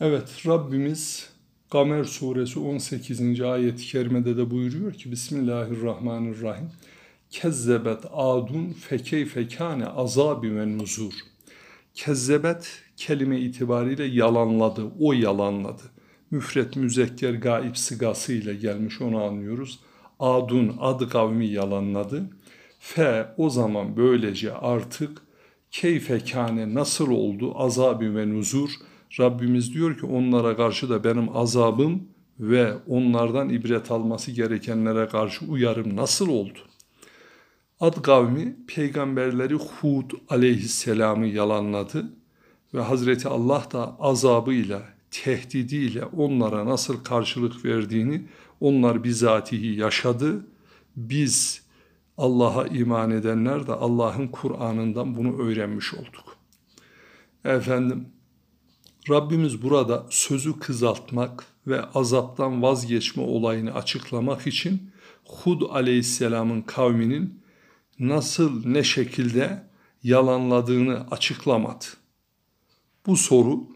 Evet Rabbimiz Kamer suresi 18. ayet-i kerimede de buyuruyor ki Bismillahirrahmanirrahim. Kezzebet adun fekeyfe kâne azabi ve nuzur. Kezzebet kelime itibariyle yalanladı, o yalanladı. Müfret müzekker gaib sigası ile gelmiş onu anlıyoruz. Adun adı kavmi yalanladı. Fe o zaman böylece artık keyfe kâne nasıl oldu azabi ve nuzur. Rabbimiz diyor ki onlara karşı da benim azabım ve onlardan ibret alması gerekenlere karşı uyarım nasıl oldu? Ad kavmi peygamberleri Hud aleyhisselamı yalanladı ve Hazreti Allah da azabıyla, tehdidiyle onlara nasıl karşılık verdiğini onlar bizatihi yaşadı. Biz Allah'a iman edenler de Allah'ın Kur'an'ından bunu öğrenmiş olduk. Efendim, Rabbimiz burada sözü kızaltmak ve azaptan vazgeçme olayını açıklamak için Hud aleyhisselamın kavminin nasıl ne şekilde yalanladığını açıklamadı. Bu soru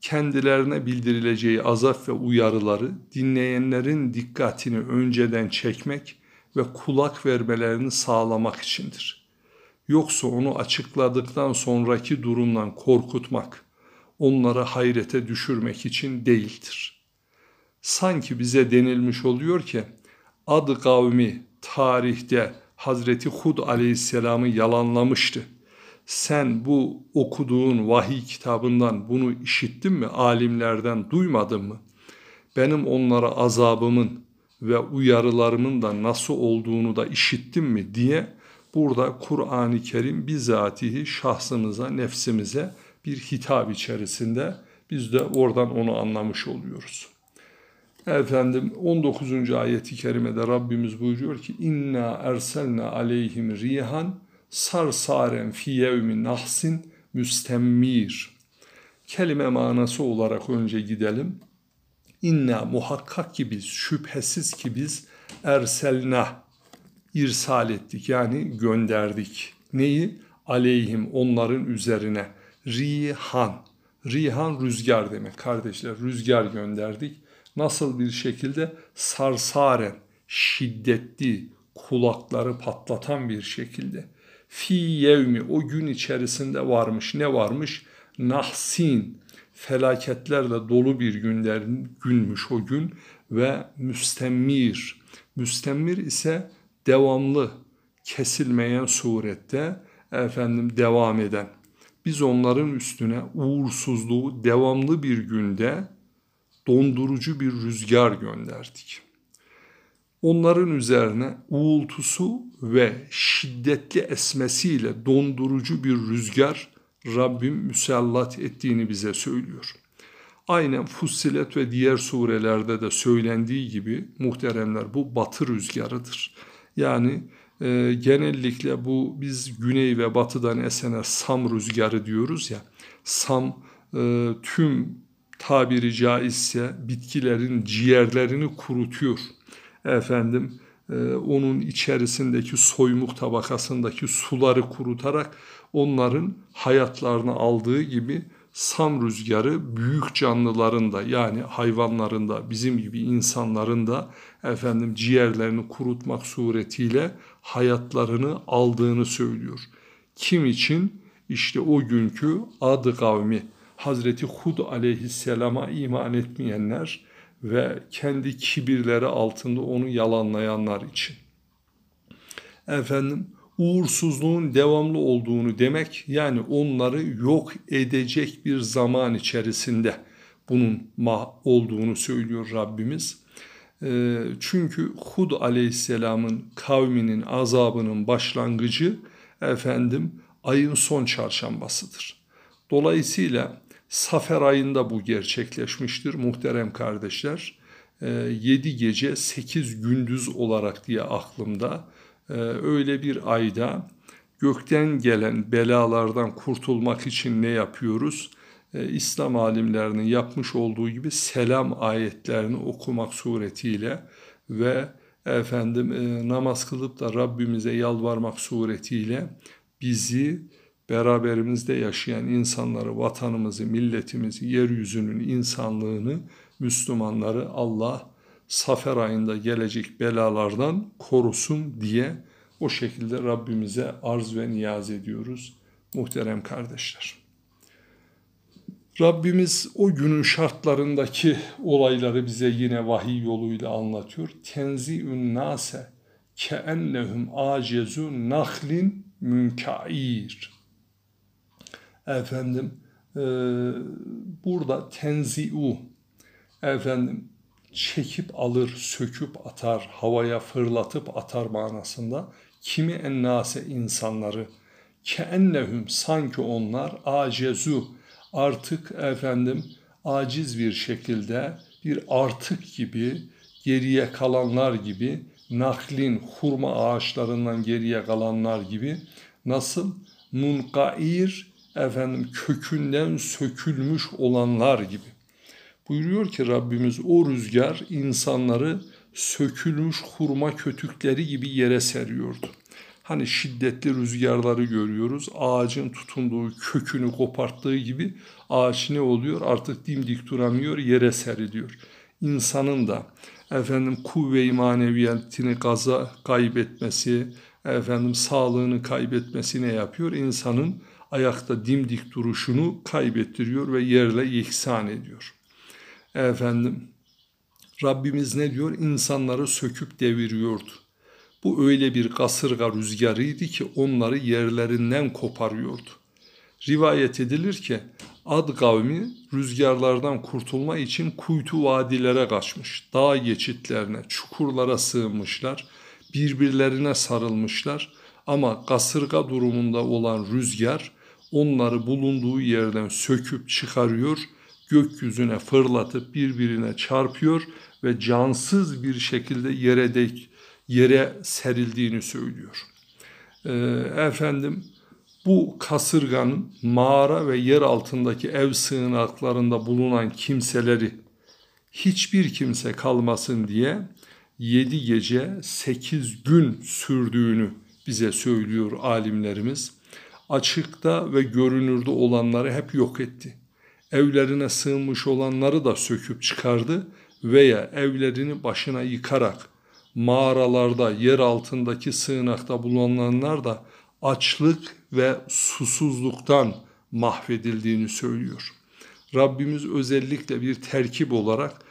kendilerine bildirileceği azap ve uyarıları dinleyenlerin dikkatini önceden çekmek ve kulak vermelerini sağlamak içindir. Yoksa onu açıkladıktan sonraki durumdan korkutmak, onları hayrete düşürmek için değildir. Sanki bize denilmiş oluyor ki adı kavmi tarihte Hazreti Hud aleyhisselamı yalanlamıştı. Sen bu okuduğun vahiy kitabından bunu işittin mi? Alimlerden duymadın mı? Benim onlara azabımın ve uyarılarımın da nasıl olduğunu da işittin mi diye burada Kur'an-ı Kerim bizatihi şahsımıza, nefsimize bir hitap içerisinde biz de oradan onu anlamış oluyoruz. Efendim 19. ayeti kerimede Rabbimiz buyuruyor ki inna erselna aleyhim rihan sarsaren fi yevmi nahsin müstemmir. Kelime manası olarak önce gidelim. İnna muhakkak ki biz, şüphesiz ki biz erselna irsal ettik yani gönderdik. Neyi? Aleyhim onların üzerine. Rihan. Rihan rüzgar demek kardeşler. Rüzgar gönderdik. Nasıl bir şekilde? Sarsaren, şiddetli, kulakları patlatan bir şekilde. Fi yevmi o gün içerisinde varmış. Ne varmış? Nahsin, felaketlerle dolu bir günler, günmüş o gün ve müstemmir. Müstemmir ise devamlı, kesilmeyen surette efendim devam eden. Biz onların üstüne uğursuzluğu devamlı bir günde dondurucu bir rüzgar gönderdik. Onların üzerine uğultusu ve şiddetli esmesiyle dondurucu bir rüzgar Rabbim müsellat ettiğini bize söylüyor. Aynen Fussilet ve diğer surelerde de söylendiği gibi muhteremler bu batı rüzgarıdır. Yani e, genellikle bu biz güney ve batıdan esene sam rüzgarı diyoruz ya. Sam e, tüm tabiri caizse bitkilerin ciğerlerini kurutuyor. Efendim e, onun içerisindeki soymuk tabakasındaki suları kurutarak onların hayatlarını aldığı gibi sam rüzgarı büyük canlıların da yani hayvanların da bizim gibi insanların da efendim ciğerlerini kurutmak suretiyle hayatlarını aldığını söylüyor. Kim için? İşte o günkü adı kavmi Hazreti Hud aleyhisselama iman etmeyenler ve kendi kibirleri altında onu yalanlayanlar için. Efendim uğursuzluğun devamlı olduğunu demek yani onları yok edecek bir zaman içerisinde bunun olduğunu söylüyor Rabbimiz. Ee, çünkü Hud aleyhisselamın kavminin azabının başlangıcı efendim ayın son çarşambasıdır. Dolayısıyla Safer ayında bu gerçekleşmiştir muhterem kardeşler. 7 ee, gece 8 gündüz olarak diye aklımda ee, öyle bir ayda gökten gelen belalardan kurtulmak için ne yapıyoruz? Ee, İslam alimlerinin yapmış olduğu gibi selam ayetlerini okumak suretiyle ve efendim e, namaz kılıp da Rabbimize yalvarmak suretiyle bizi beraberimizde yaşayan insanları, vatanımızı, milletimizi, yeryüzünün insanlığını, Müslümanları Allah Safer ayında gelecek belalardan korusun diye o şekilde Rabbimize arz ve niyaz ediyoruz muhterem kardeşler. Rabbimiz o günün şartlarındaki olayları bize yine vahiy yoluyla anlatıyor. Tenzi'ün nase keennehum acezu nahlin münkair. Efendim e, burada tenzi'u efendim çekip alır, söküp atar, havaya fırlatıp atar manasında. Kimi ennase insanları keennehum sanki onlar acezu artık efendim aciz bir şekilde bir artık gibi geriye kalanlar gibi naklin hurma ağaçlarından geriye kalanlar gibi nasıl munkair efendim kökünden sökülmüş olanlar gibi. Buyuruyor ki Rabbimiz o rüzgar insanları sökülmüş hurma kötükleri gibi yere seriyordu. Hani şiddetli rüzgarları görüyoruz. Ağacın tutunduğu, kökünü koparttığı gibi ağaç ne oluyor? Artık dimdik duramıyor, yere seriliyor. İnsanın da efendim kuvve-i maneviyatini gaza kaybetmesi, efendim sağlığını kaybetmesi ne yapıyor? İnsanın ayakta dimdik duruşunu kaybettiriyor ve yerle yeksan ediyor. Efendim Rabbimiz ne diyor? İnsanları söküp deviriyordu. Bu öyle bir kasırga rüzgarıydı ki onları yerlerinden koparıyordu. Rivayet edilir ki Ad kavmi rüzgarlardan kurtulma için kuytu vadilere kaçmış. Dağ geçitlerine, çukurlara sığınmışlar. Birbirlerine sarılmışlar. Ama kasırga durumunda olan rüzgar onları bulunduğu yerden söküp çıkarıyor, gökyüzüne fırlatıp birbirine çarpıyor ve cansız bir şekilde yere dek yere serildiğini söylüyor. Ee, efendim bu kasırganın mağara ve yer altındaki ev sığınaklarında bulunan kimseleri hiçbir kimse kalmasın diye yedi gece sekiz gün sürdüğünü bize söylüyor alimlerimiz. Açıkta ve görünürde olanları hep yok etti. Evlerine sığınmış olanları da söküp çıkardı veya evlerini başına yıkarak mağaralarda, yer altındaki sığınakta bulunanlar da açlık ve susuzluktan mahvedildiğini söylüyor. Rabbimiz özellikle bir terkip olarak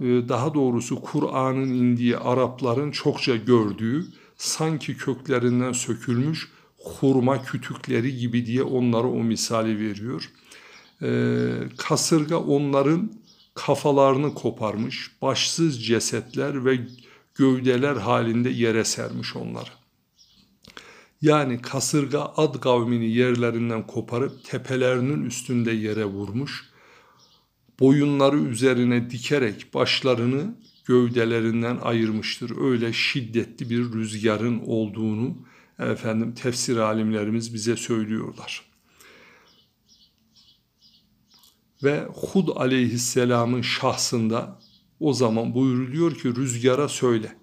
e, daha doğrusu Kur'an'ın indiği Arapların çokça gördüğü sanki köklerinden sökülmüş hurma kütükleri gibi diye onlara o misali veriyor. Ee, kasırga onların kafalarını koparmış, başsız cesetler ve gövdeler halinde yere sermiş onları. Yani kasırga ad kavmini yerlerinden koparıp tepelerinin üstünde yere vurmuş, boyunları üzerine dikerek başlarını gövdelerinden ayırmıştır. Öyle şiddetli bir rüzgarın olduğunu efendim tefsir alimlerimiz bize söylüyorlar. Ve Hud aleyhisselamın şahsında o zaman buyuruluyor ki rüzgara söyle.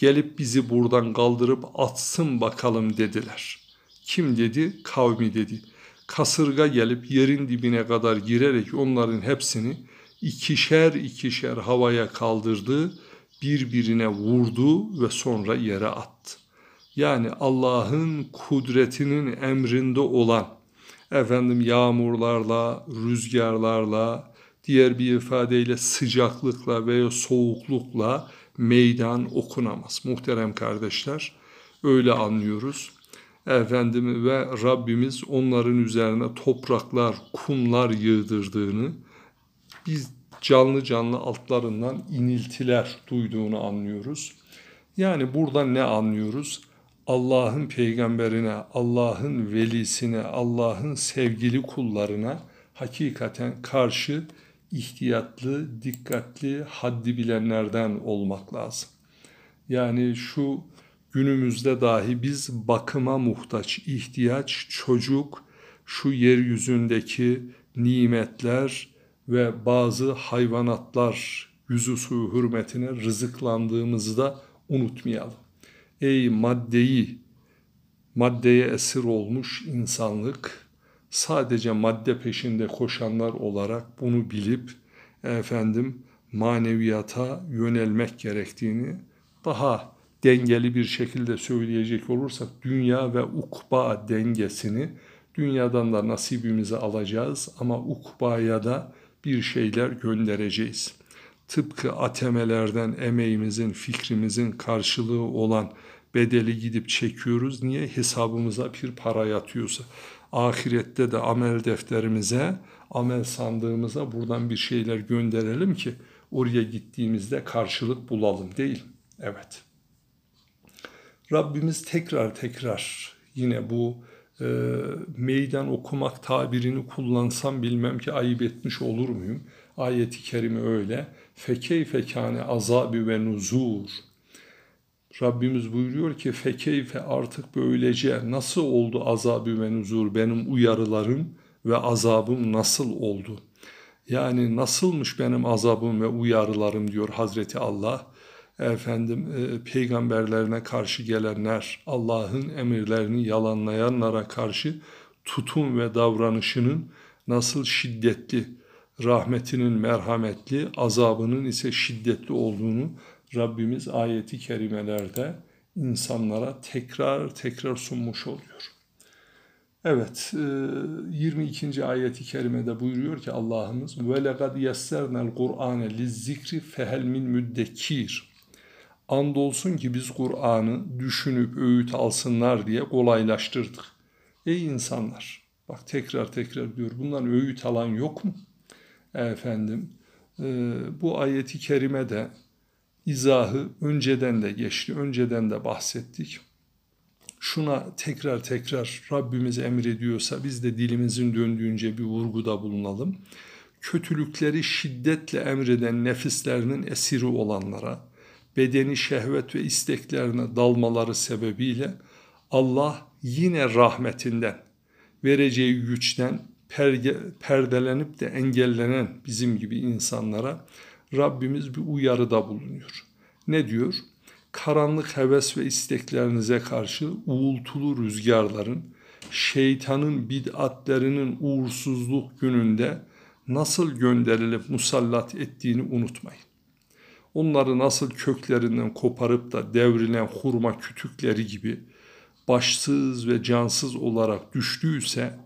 Gelip bizi buradan kaldırıp atsın bakalım dediler. Kim dedi? Kavmi dedi. Kasırga gelip yerin dibine kadar girerek onların hepsini ikişer ikişer havaya kaldırdı, birbirine vurdu ve sonra yere attı. Yani Allah'ın kudretinin emrinde olan efendim yağmurlarla, rüzgarlarla, diğer bir ifadeyle sıcaklıkla veya soğuklukla meydan okunamaz. Muhterem kardeşler öyle anlıyoruz. Efendim ve Rabbimiz onların üzerine topraklar, kumlar yığdırdığını biz canlı canlı altlarından iniltiler duyduğunu anlıyoruz. Yani burada ne anlıyoruz? Allah'ın peygamberine, Allah'ın velisine, Allah'ın sevgili kullarına hakikaten karşı ihtiyatlı, dikkatli, haddi bilenlerden olmak lazım. Yani şu günümüzde dahi biz bakıma muhtaç, ihtiyaç, çocuk, şu yeryüzündeki nimetler ve bazı hayvanatlar yüzü suyu hürmetine rızıklandığımızı da unutmayalım. Ey maddeyi, maddeye esir olmuş insanlık, sadece madde peşinde koşanlar olarak bunu bilip efendim maneviyata yönelmek gerektiğini daha dengeli bir şekilde söyleyecek olursak dünya ve ukba dengesini dünyadan da nasibimizi alacağız ama ukbaya da bir şeyler göndereceğiz. Tıpkı atemelerden emeğimizin, fikrimizin karşılığı olan bedeli gidip çekiyoruz. Niye? Hesabımıza bir para yatıyorsa. Ahirette de amel defterimize, amel sandığımıza buradan bir şeyler gönderelim ki oraya gittiğimizde karşılık bulalım değil. Evet. Rabbimiz tekrar tekrar yine bu e, meydan okumak tabirini kullansam bilmem ki ayıp etmiş olur muyum? Ayeti kerime öyle. Fekeyfe kâne azabi ve nuzur. Rabbimiz buyuruyor ki fekeyfe artık böylece nasıl oldu azabı ve nuzur benim uyarılarım ve azabım nasıl oldu? Yani nasılmış benim azabım ve uyarılarım diyor Hazreti Allah efendim e, peygamberlerine karşı gelenler, Allah'ın emirlerini yalanlayanlara karşı tutum ve davranışının nasıl şiddetli, rahmetinin merhametli, azabının ise şiddetli olduğunu Rabbimiz ayeti kerimelerde insanlara tekrar tekrar sunmuş oluyor. Evet, 22. E, ayeti kerimede buyuruyor ki Allah'ımız ve lekad yessernel Kur'ane lizzikri fehel min müddekir. Andolsun ki biz Kur'an'ı düşünüp öğüt alsınlar diye kolaylaştırdık. Ey insanlar! Bak tekrar tekrar diyor. Bundan öğüt alan yok mu? Efendim e, bu ayeti kerime de izahı önceden de geçti. Önceden de bahsettik. Şuna tekrar tekrar Rabbimiz emrediyorsa biz de dilimizin döndüğünce bir vurguda bulunalım. Kötülükleri şiddetle emreden nefislerinin esiri olanlara, bedeni şehvet ve isteklerine dalmaları sebebiyle Allah yine rahmetinden, vereceği güçten perge, perdelenip de engellenen bizim gibi insanlara Rabbimiz bir uyarıda bulunuyor. Ne diyor? Karanlık heves ve isteklerinize karşı uğultulu rüzgarların, şeytanın bid'atlerinin uğursuzluk gününde nasıl gönderilip musallat ettiğini unutmayın onları nasıl köklerinden koparıp da devrilen hurma kütükleri gibi başsız ve cansız olarak düştüyse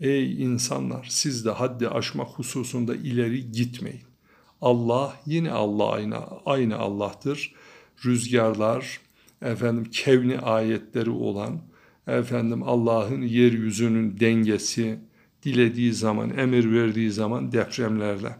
ey insanlar siz de haddi aşmak hususunda ileri gitmeyin. Allah yine Allah aynı, aynı Allah'tır. Rüzgarlar, efendim kevni ayetleri olan, efendim Allah'ın yeryüzünün dengesi, dilediği zaman, emir verdiği zaman depremlerle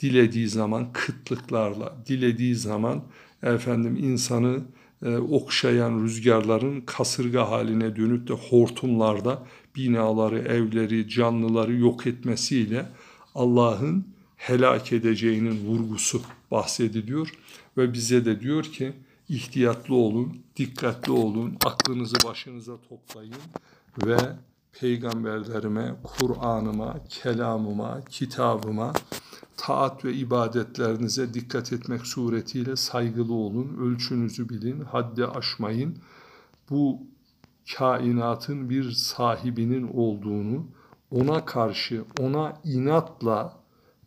dilediği zaman kıtlıklarla, dilediği zaman efendim insanı e, okşayan rüzgarların kasırga haline dönüp de hortumlarda binaları, evleri, canlıları yok etmesiyle Allah'ın helak edeceğinin vurgusu bahsediliyor ve bize de diyor ki ihtiyatlı olun, dikkatli olun, aklınızı başınıza toplayın ve peygamberlerime, Kur'an'ıma, kelamıma, kitabıma taat ve ibadetlerinize dikkat etmek suretiyle saygılı olun, ölçünüzü bilin, haddi aşmayın. Bu kainatın bir sahibinin olduğunu, ona karşı, ona inatla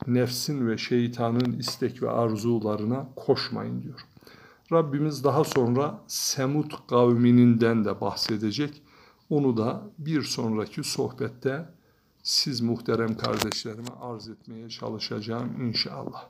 nefsin ve şeytanın istek ve arzularına koşmayın diyor. Rabbimiz daha sonra Semut kavmininden de bahsedecek. Onu da bir sonraki sohbette siz muhterem kardeşlerime arz etmeye çalışacağım inşallah.